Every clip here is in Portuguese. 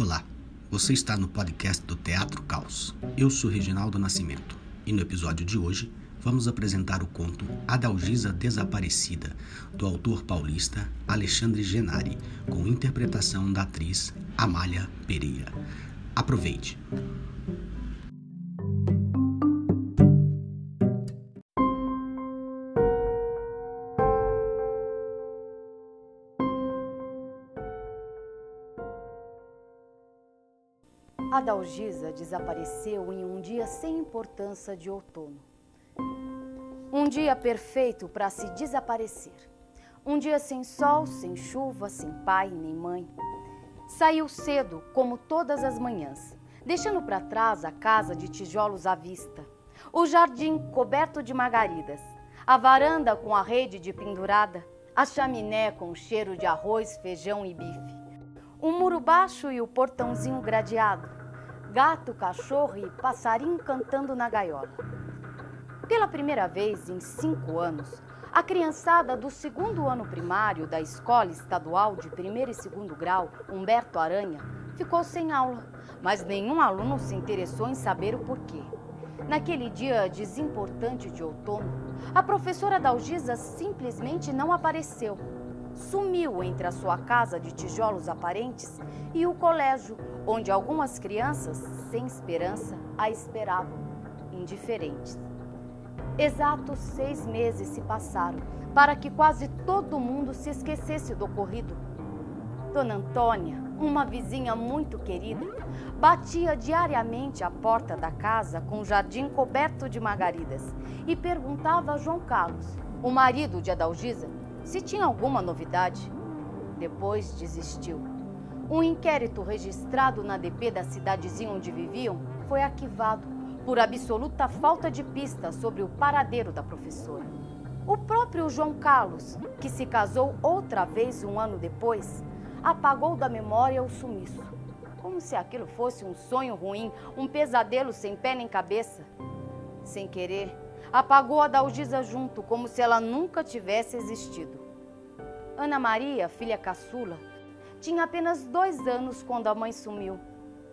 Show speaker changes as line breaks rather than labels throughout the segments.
Olá, você está no podcast do Teatro Caos. Eu sou Reginaldo Nascimento e no episódio de hoje vamos apresentar o conto Adalgisa Desaparecida, do autor paulista Alexandre Genari, com interpretação da atriz Amália Pereira. Aproveite!
Adalgisa desapareceu em um dia sem importância de outono. Um dia perfeito para se desaparecer. Um dia sem sol, sem chuva, sem pai nem mãe. Saiu cedo, como todas as manhãs, deixando para trás a casa de tijolos à vista, o jardim coberto de margaridas, a varanda com a rede de pendurada, a chaminé com cheiro de arroz, feijão e bife, o muro baixo e o portãozinho gradeado, gato, cachorro e passarinho cantando na gaiola. Pela primeira vez em cinco anos, a criançada do segundo ano primário da Escola Estadual de Primeiro e Segundo Grau, Humberto Aranha, ficou sem aula, mas nenhum aluno se interessou em saber o porquê. Naquele dia desimportante de outono, a professora Dalgisa simplesmente não apareceu. Sumiu entre a sua casa de tijolos aparentes e o colégio, onde algumas crianças, sem esperança, a esperavam, indiferentes. Exatos seis meses se passaram para que quase todo mundo se esquecesse do ocorrido. Dona Antônia, uma vizinha muito querida, batia diariamente à porta da casa com o jardim coberto de margaridas e perguntava a João Carlos, o marido de Adalgisa, se tinha alguma novidade. Depois desistiu. Um inquérito registrado na DP da cidadezinha onde viviam foi arquivado por absoluta falta de pistas sobre o paradeiro da professora. O próprio João Carlos, que se casou outra vez um ano depois, apagou da memória o sumiço, como se aquilo fosse um sonho ruim, um pesadelo sem pé nem cabeça. Sem querer, apagou a Dalgisa junto, como se ela nunca tivesse existido. Ana Maria, filha caçula, tinha apenas dois anos quando a mãe sumiu.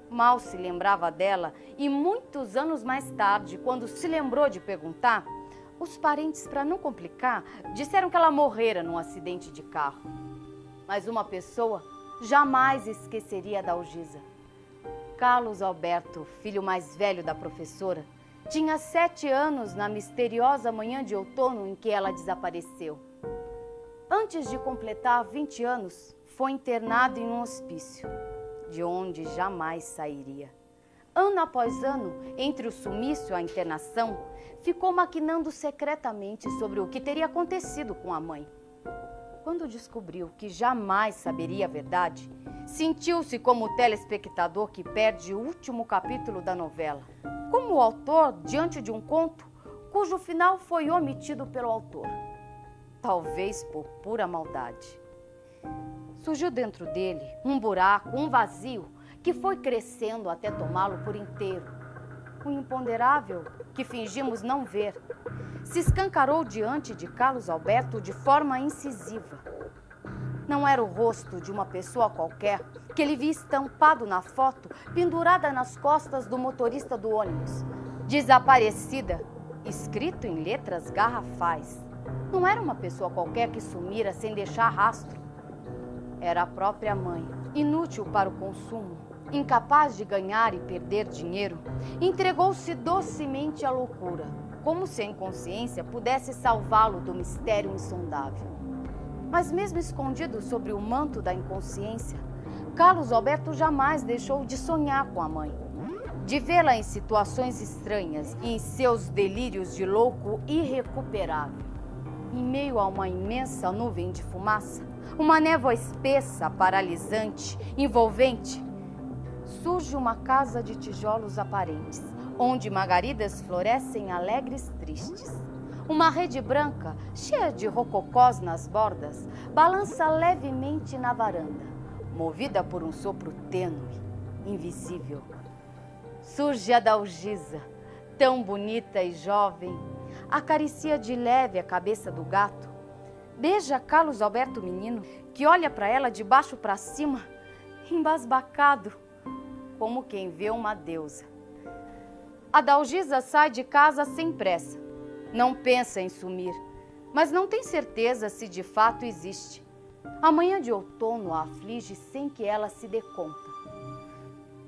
Mal se lembrava dela e muitos anos mais tarde, quando se lembrou de perguntar, os parentes, para não complicar, disseram que ela morrera num acidente de carro. Mas uma pessoa jamais esqueceria da Algisa. Carlos Alberto, filho mais velho da professora, tinha sete anos na misteriosa manhã de outono em que ela desapareceu. Antes de completar 20 anos, foi internado em um hospício, de onde jamais sairia. Ano após ano, entre o sumiço e a internação, ficou maquinando secretamente sobre o que teria acontecido com a mãe. Quando descobriu que jamais saberia a verdade, sentiu-se como o telespectador que perde o último capítulo da novela, como o autor diante de um conto cujo final foi omitido pelo autor, talvez por pura maldade. Surgiu dentro dele um buraco, um vazio, que foi crescendo até tomá-lo por inteiro. O imponderável que fingimos não ver se escancarou diante de Carlos Alberto de forma incisiva. Não era o rosto de uma pessoa qualquer que ele via estampado na foto, pendurada nas costas do motorista do ônibus, desaparecida, escrito em letras garrafais. Não era uma pessoa qualquer que sumira sem deixar rastro. Era a própria mãe, inútil para o consumo, incapaz de ganhar e perder dinheiro, entregou-se docemente à loucura, como se a inconsciência pudesse salvá-lo do mistério insondável. Mas, mesmo escondido sobre o manto da inconsciência, Carlos Alberto jamais deixou de sonhar com a mãe, de vê-la em situações estranhas e em seus delírios de louco irrecuperável. Em meio a uma imensa nuvem de fumaça, uma névoa espessa, paralisante, envolvente, surge uma casa de tijolos aparentes, onde margaridas florescem alegres tristes. Uma rede branca, cheia de rococós nas bordas, balança levemente na varanda, movida por um sopro tênue, invisível. Surge a Dalgisa, tão bonita e jovem, acaricia de leve a cabeça do gato, beija Carlos Alberto Menino, que olha para ela de baixo para cima, embasbacado, como quem vê uma deusa. A Dalgisa sai de casa sem pressa. Não pensa em sumir, mas não tem certeza se de fato existe. A manhã de outono a aflige sem que ela se dê conta.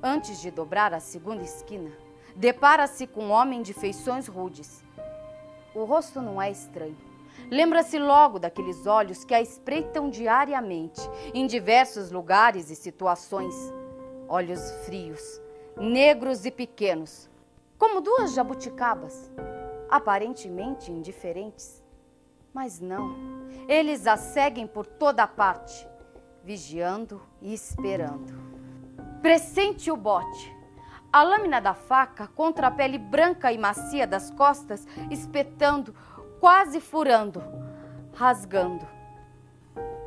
Antes de dobrar a segunda esquina, depara-se com um homem de feições rudes. O rosto não é estranho. Lembra-se logo daqueles olhos que a espreitam diariamente, em diversos lugares e situações. Olhos frios, negros e pequenos, como duas jabuticabas, aparentemente indiferentes. Mas não, eles a seguem por toda parte, vigiando e esperando. Pressente o bote. A lâmina da faca contra a pele branca e macia das costas, espetando, quase furando, rasgando.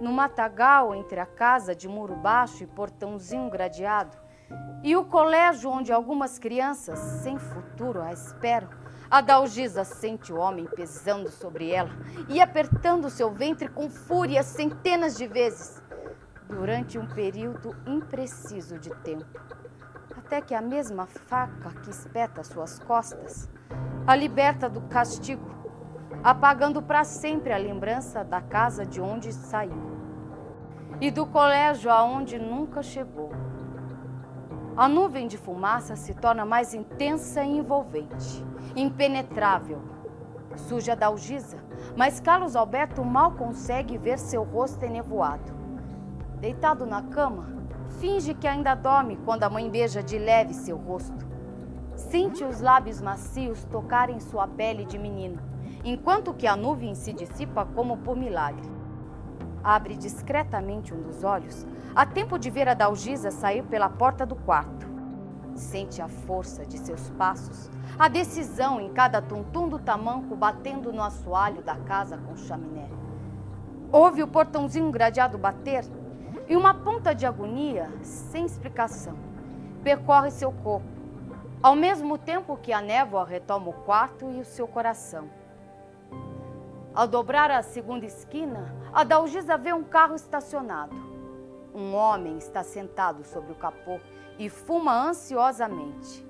No matagal entre a casa de muro baixo e portãozinho gradeado, e o colégio onde algumas crianças sem futuro a esperam, a Dalgisa sente o homem pesando sobre ela e apertando seu ventre com fúria centenas de vezes, durante um período impreciso de tempo, até que a mesma faca que espeta suas costas a liberta do castigo, apagando para sempre a lembrança da casa de onde saiu e do colégio aonde nunca chegou. A nuvem de fumaça se torna mais intensa e envolvente, impenetrável. Suja da algiza, mas Carlos Alberto mal consegue ver seu rosto enevoado. Deitado na cama, finge que ainda dorme quando a mãe beija de leve seu rosto. Sente os lábios macios tocarem sua pele de menino, enquanto que a nuvem se dissipa como por milagre. Abre discretamente um dos olhos Há tempo de ver a Dalgisa sair pela porta do quarto. Sente a força de seus passos, a decisão em cada tum-tum do tamanco batendo no assoalho da casa com chaminé. Ouve o portãozinho gradeado bater e uma ponta de agonia, sem explicação, percorre seu corpo, ao mesmo tempo que a névoa retoma o quarto e o seu coração. Ao dobrar a segunda esquina, a Dalgisa vê um carro estacionado. Um homem está sentado sobre o capô e fuma ansiosamente.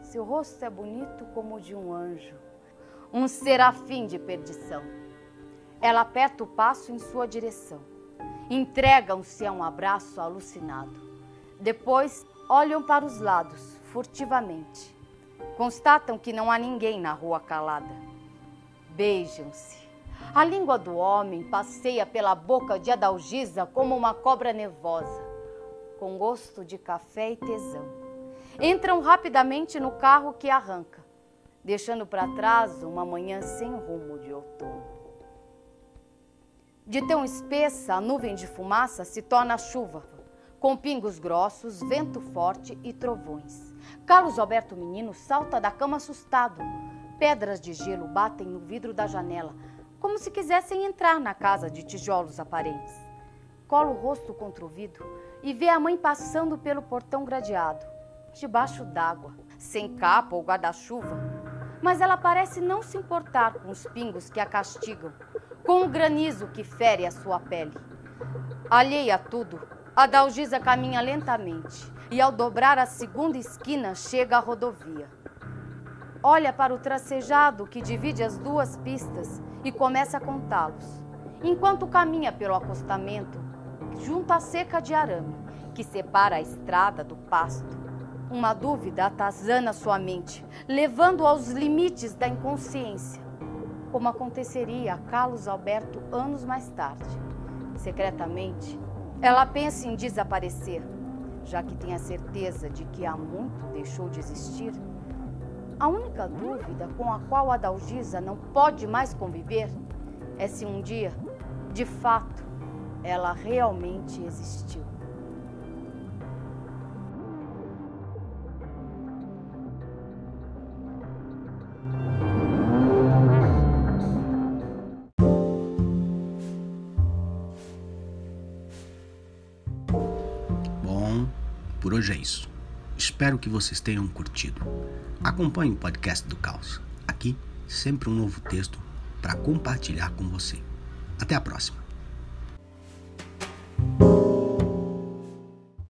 Seu rosto é bonito como o de um anjo, um serafim de perdição. Ela aperta o passo em sua direção. Entregam-se a um abraço alucinado. Depois olham para os lados, furtivamente. Constatam que não há ninguém na rua calada. Beijam-se a língua do homem passeia pela boca de Adalgisa como uma cobra nervosa, com gosto de café e tesão. Entram rapidamente no carro que arranca, deixando para trás uma manhã sem rumo de outono. De tão espessa, a nuvem de fumaça se torna chuva, com pingos grossos, vento forte e trovões. Carlos Alberto Menino salta da cama assustado. Pedras de gelo batem no vidro da janela, como se quisessem entrar na casa de tijolos aparentes. Cola o rosto contra o vidro e vê a mãe passando pelo portão gradeado, debaixo d'água, sem capa ou guarda-chuva. Mas ela parece não se importar com os pingos que a castigam, com o granizo que fere a sua pele. Alheia a tudo, a Dalgisa caminha lentamente e, ao dobrar a segunda esquina, chega à rodovia. Olha para o tracejado que divide as duas pistas e começa a contá-los, enquanto caminha pelo acostamento junto à seca de arame que separa a estrada do pasto. Uma dúvida atazana sua mente, levando aos limites da inconsciência, como aconteceria a Carlos Alberto anos mais tarde. Secretamente, ela pensa em desaparecer, já que tem a certeza de que há muito deixou de existir a única dúvida com a qual a Dalgisa não pode mais conviver é se um dia, de fato, ela realmente existiu.
Bom, por hoje é isso. Espero que vocês tenham curtido. Acompanhe o podcast do Caos. Aqui, sempre um novo texto para compartilhar com você. Até a próxima.